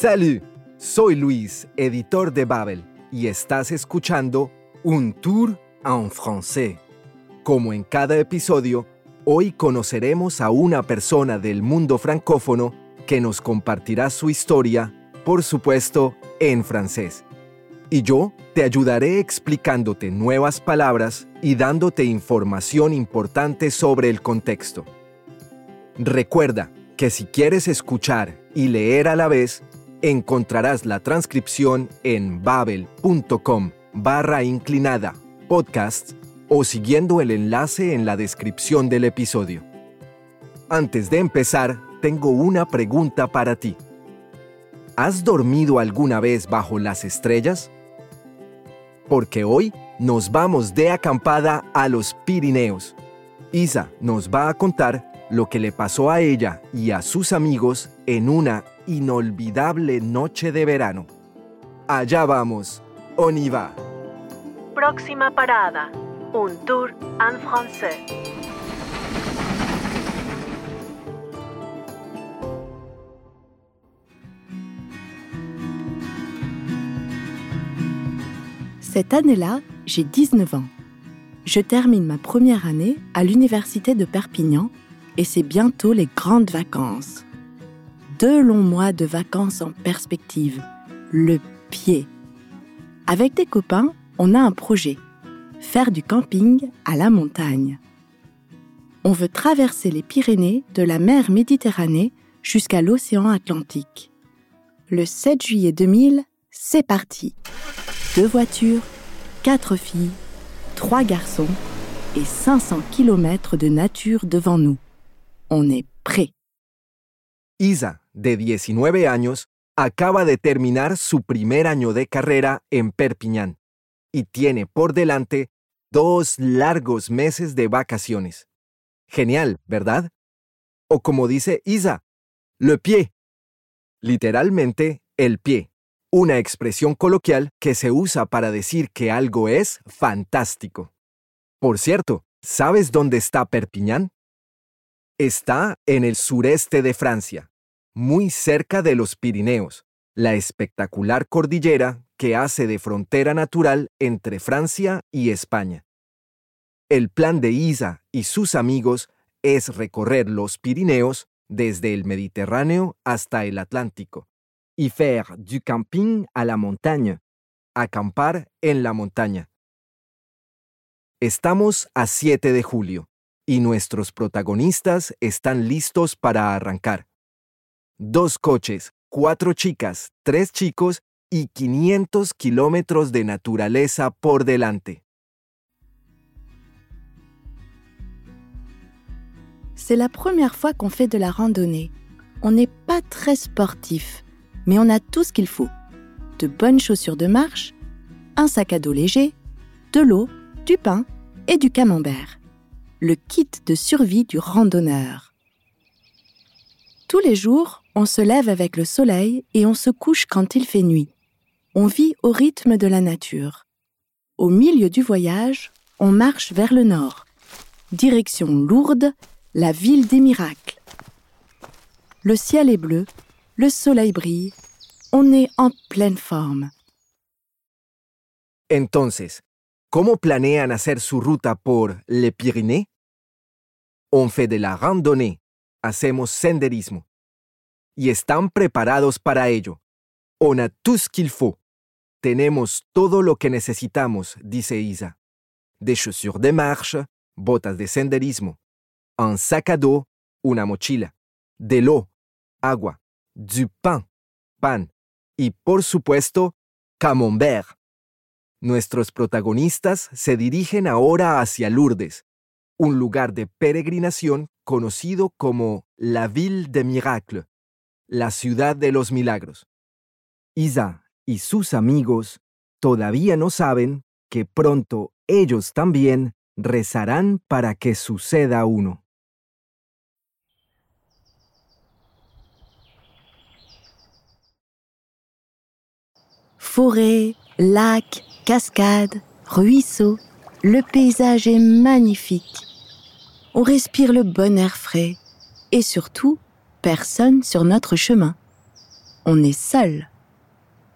Salut, soy Luis, editor de Babel, y estás escuchando Un Tour en Français. Como en cada episodio, hoy conoceremos a una persona del mundo francófono que nos compartirá su historia, por supuesto, en francés. Y yo te ayudaré explicándote nuevas palabras y dándote información importante sobre el contexto. Recuerda que si quieres escuchar y leer a la vez, encontrarás la transcripción en babel.com barra inclinada podcast o siguiendo el enlace en la descripción del episodio. Antes de empezar, tengo una pregunta para ti. ¿Has dormido alguna vez bajo las estrellas? Porque hoy nos vamos de acampada a los Pirineos. Isa nos va a contar lo que le pasó a ella y a sus amigos en una inolvidable noche de verano. Allá vamos, on y va. Próxima parada, un tour en français. Cette année-là, j'ai 19 ans. Je termine ma première année à l'université de Perpignan et c'est bientôt les grandes vacances. Deux longs mois de vacances en perspective. Le pied. Avec des copains, on a un projet. Faire du camping à la montagne. On veut traverser les Pyrénées de la mer Méditerranée jusqu'à l'océan Atlantique. Le 7 juillet 2000, c'est parti. Deux voitures, quatre filles, trois garçons et 500 km de nature devant nous. On est prêt. Isa, de 19 años, acaba de terminar su primer año de carrera en Perpiñán y tiene por delante dos largos meses de vacaciones. Genial, ¿verdad? O como dice Isa, le pie. Literalmente, el pie, una expresión coloquial que se usa para decir que algo es fantástico. Por cierto, ¿sabes dónde está Perpiñán? Está en el sureste de Francia, muy cerca de los Pirineos, la espectacular cordillera que hace de frontera natural entre Francia y España. El plan de Isa y sus amigos es recorrer los Pirineos desde el Mediterráneo hasta el Atlántico y faire du camping à la montagne, acampar en la montaña. Estamos a 7 de julio y nuestros protagonistas están listos para arrancar. Dos coches, cuatro chicas, tres chicos y 500 kilómetros de naturaleza por delante. C'est la première fois qu'on fait de la randonnée. On n'est pas très sportif, mais on a tout ce qu'il faut. De bonnes chaussures de marche, un sac à dos léger, de l'eau, du pain et du camembert. Le kit de survie du randonneur. Tous les jours, on se lève avec le soleil et on se couche quand il fait nuit. On vit au rythme de la nature. Au milieu du voyage, on marche vers le nord. Direction Lourdes, la ville des miracles. Le ciel est bleu, le soleil brille, on est en pleine forme. ¿Cómo planean hacer su ruta por Les Pyrénées? On fait de la randonnée, hacemos senderismo. Y están preparados para ello. On a tout ce qu'il faut. Tenemos todo lo que necesitamos, dice Isa. Des chaussures de marche, botas de senderismo, un sac à una mochila, de l'eau, agua, du pain, pan, y por supuesto, camembert. Nuestros protagonistas se dirigen ahora hacia Lourdes, un lugar de peregrinación conocido como la Ville des Miracles, la ciudad de los milagros. Isa y sus amigos todavía no saben que pronto ellos también rezarán para que suceda uno. Forêt, lacs, cascades, ruisseaux, le paysage est magnifique. On respire le bon air frais et surtout, personne sur notre chemin. on est seul.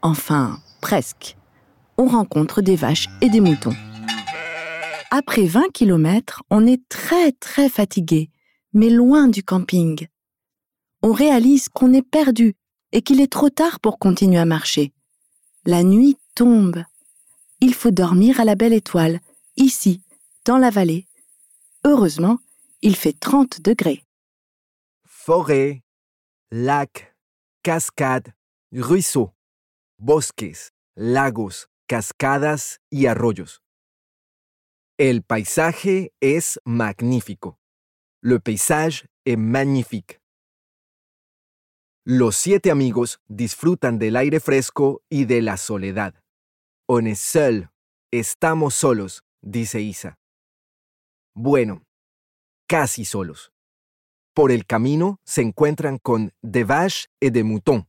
Enfin, presque. On rencontre des vaches et des moutons. Après 20 kilomètres, on est très très fatigué, mais loin du camping. On réalise qu'on est perdu et qu'il est trop tard pour continuer à marcher. La nuit tombe. Il faut dormir à la belle étoile, ici, dans la vallée. Heureusement, il fait 30 degrés. Forêt, lac, cascade, ruisseau, bosques, lagos, cascadas y arroyos. El paisaje es magnífico. Le paysage est magnifique. Los siete amigos disfrutan del aire fresco y de la soledad. On est seul. Estamos solos, dice Isa. Bueno, casi solos. Por el camino se encuentran con de vaches et de moutons,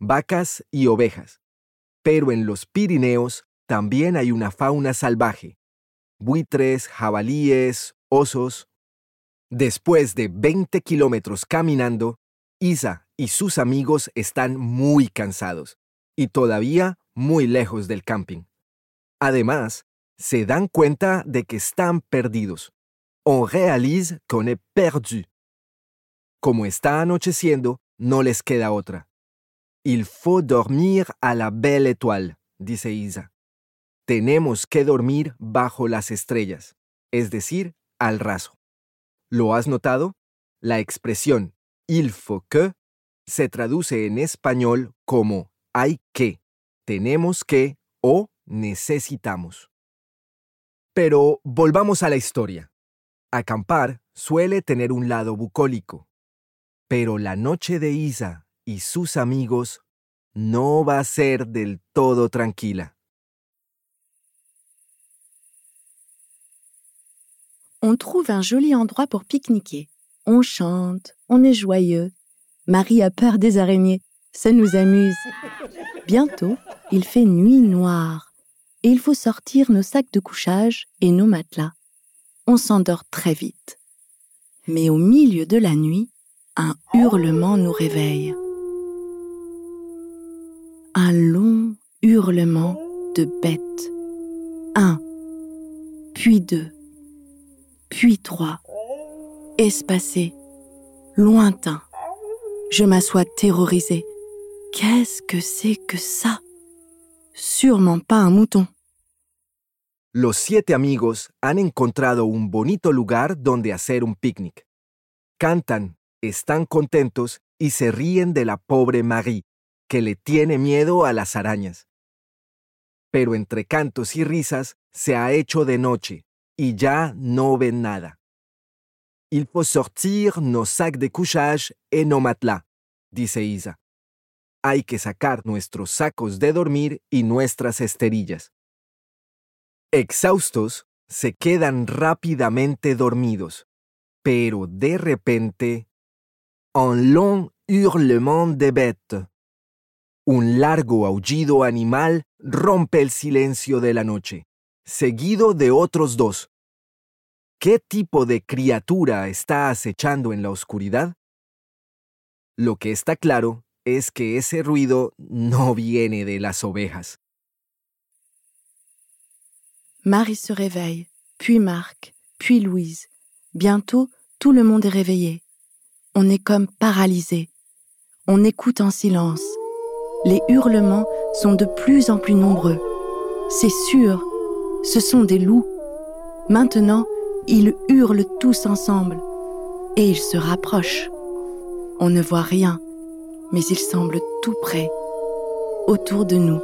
vacas y ovejas. Pero en los Pirineos también hay una fauna salvaje, buitres, jabalíes, osos. Después de 20 kilómetros caminando, Isa y sus amigos están muy cansados y todavía muy lejos del camping. Además, se dan cuenta de que están perdidos. On réalise qu'on est perdu. Como está anocheciendo, no les queda otra. Il faut dormir à la belle étoile, dice Isa. Tenemos que dormir bajo las estrellas, es decir, al raso. ¿Lo has notado? La expresión il faut que se traduce en español como hay que, tenemos que o necesitamos. Pero volvamos a la historia. Acampar suele tener un lado bucólico, pero la noche de Isa y sus amigos no va a ser del todo tranquila. On trouve un joli endroit pour pique-niquer. On chante, on est joyeux. Marie a peur des araignées. Ça nous amuse. Bientôt, il fait nuit noire et il faut sortir nos sacs de couchage et nos matelas. On s'endort très vite. Mais au milieu de la nuit, un hurlement nous réveille. Un long hurlement de bête. Un, puis deux, puis trois, espacé, lointain. Je m'assois terrorisée. Qu'est-ce que c'est que ça Sûrement pas un mouton. Los siete amigos han encontrado un bonito lugar donde hacer un picnic. Cantan, están contentos y se ríen de la pobre Marie, que le tiene miedo a las arañas. Pero entre cantos y risas se ha hecho de noche y ya no ven nada. Il faut sortir nos sacs de couchage et nos matelas, dice Isa. Hay que sacar nuestros sacos de dormir y nuestras esterillas. Exhaustos, se quedan rápidamente dormidos, pero de repente, un long hurlement de bête. Un largo aullido animal rompe el silencio de la noche, seguido de otros dos. ¿Qué tipo de criatura está acechando en la oscuridad? Lo que está claro que ese ruido no viene de las ovejas. Marie se réveille, puis Marc, puis Louise. Bientôt, tout le monde est réveillé. On est comme paralysé. On écoute en silence. Les hurlements sont de plus en plus nombreux. C'est sûr, ce sont des loups. Maintenant, ils hurlent tous ensemble et ils se rapprochent. On ne voit rien, mais ils semblent tout près, autour de nous.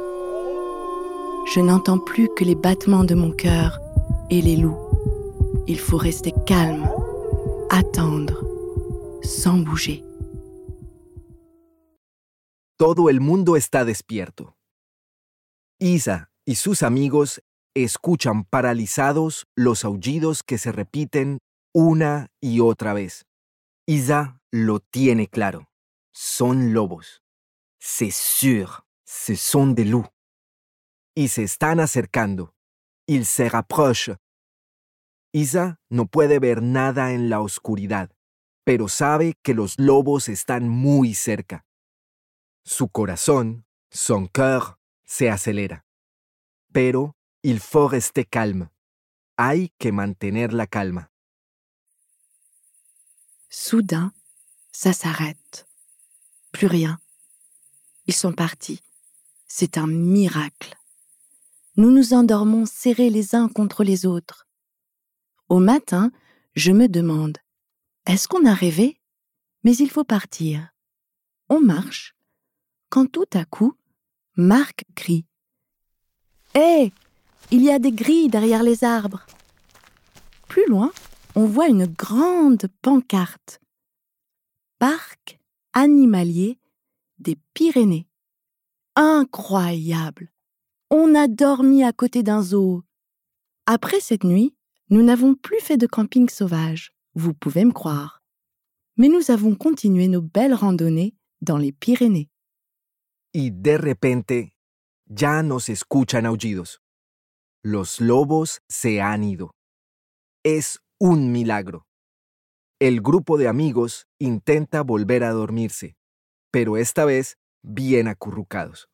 Je n'entends plus que les battements de mon cœur et les loups. Il faut rester calme, attendre, sans bouger. Todo el mundo está despierto. Isa y sus amigos escuchan paralizados los aullidos que se repiten una y otra vez. Isa lo tiene claro. Son lobos. C'est sûr, ce sont des loups. Y se están acercando. Ils se rapprochent. Isa no puede ver nada en la oscuridad, pero sabe que los lobos están muy cerca. Su corazón, son cœur, se acelera. Pero il faut rester calme. Hay que mantener la calma. Soudain, ça s'arrête. Plus rien. Ils sont partis. C'est un miracle. Nous nous endormons serrés les uns contre les autres. Au matin, je me demande, est-ce qu'on a rêvé? Mais il faut partir. On marche, quand tout à coup, Marc crie. Hé Il y a des grilles derrière les arbres. Plus loin, on voit une grande pancarte. Parc animalier des Pyrénées. Incroyable On a dormi à côté d'un zoo. Après cette nuit, nous n'avons plus fait de camping sauvage, vous pouvez me croire. Mais nous avons continué nos belles randonnées dans les Pyrénées. Y de repente, ya no se escuchan aullidos. Los lobos se han ido. Es un milagro. El grupo de amigos intenta volver a dormirse, pero esta vez bien acurrucados.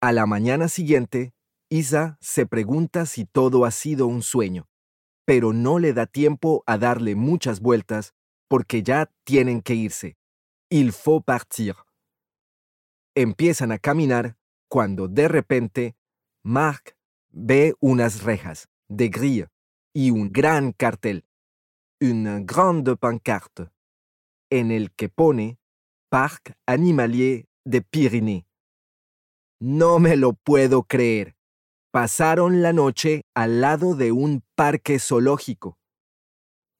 A la mañana siguiente, Isa se pregunta si todo ha sido un sueño, pero no le da tiempo a darle muchas vueltas porque ya tienen que irse. Il faut partir. Empiezan a caminar cuando de repente Marc ve unas rejas de grille y un gran cartel, une grande pancarte, en el que pone Parc Animalier de Pyrénées. No me lo puedo creer. Pasaron la noche al lado de un parque zoológico.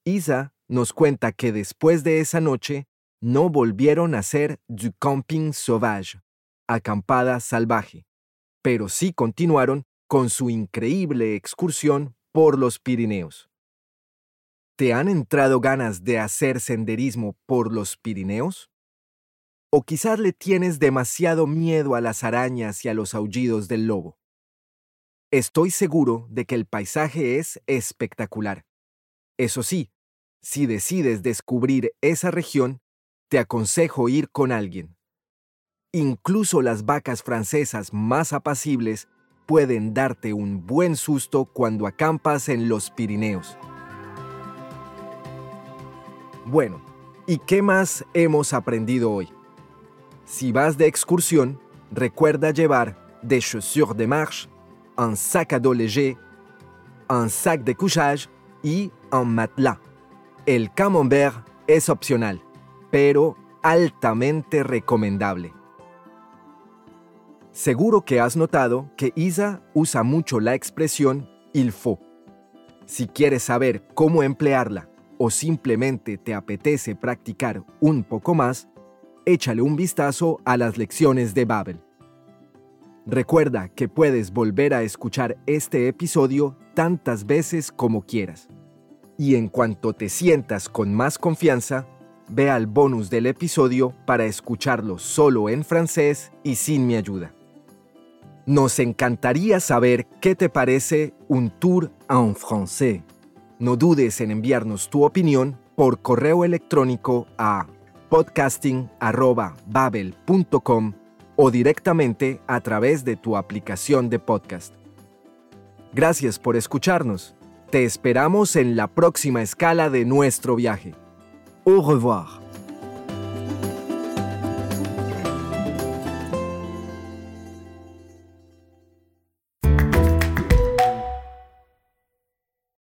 Isa nos cuenta que después de esa noche no volvieron a hacer du camping sauvage, acampada salvaje, pero sí continuaron con su increíble excursión por los Pirineos. ¿Te han entrado ganas de hacer senderismo por los Pirineos? ¿O quizás le tienes demasiado miedo a las arañas y a los aullidos del lobo? Estoy seguro de que el paisaje es espectacular. Eso sí, si decides descubrir esa región, te aconsejo ir con alguien. Incluso las vacas francesas más apacibles pueden darte un buen susto cuando acampas en los Pirineos. Bueno, ¿y qué más hemos aprendido hoy? Si vas de excursión, recuerda llevar des chaussures de marche, un sac à dos léger, un sac de couchage y un matelas. El camembert es opcional, pero altamente recomendable. Seguro que has notado que Isa usa mucho la expresión il faut. Si quieres saber cómo emplearla o simplemente te apetece practicar un poco más, échale un vistazo a las lecciones de Babel. Recuerda que puedes volver a escuchar este episodio tantas veces como quieras. Y en cuanto te sientas con más confianza, ve al bonus del episodio para escucharlo solo en francés y sin mi ayuda. Nos encantaría saber qué te parece un tour en français. No dudes en enviarnos tu opinión por correo electrónico a podcasting.babel.com o directamente a través de tu aplicación de podcast. Gracias por escucharnos. Te esperamos en la próxima escala de nuestro viaje. Au revoir.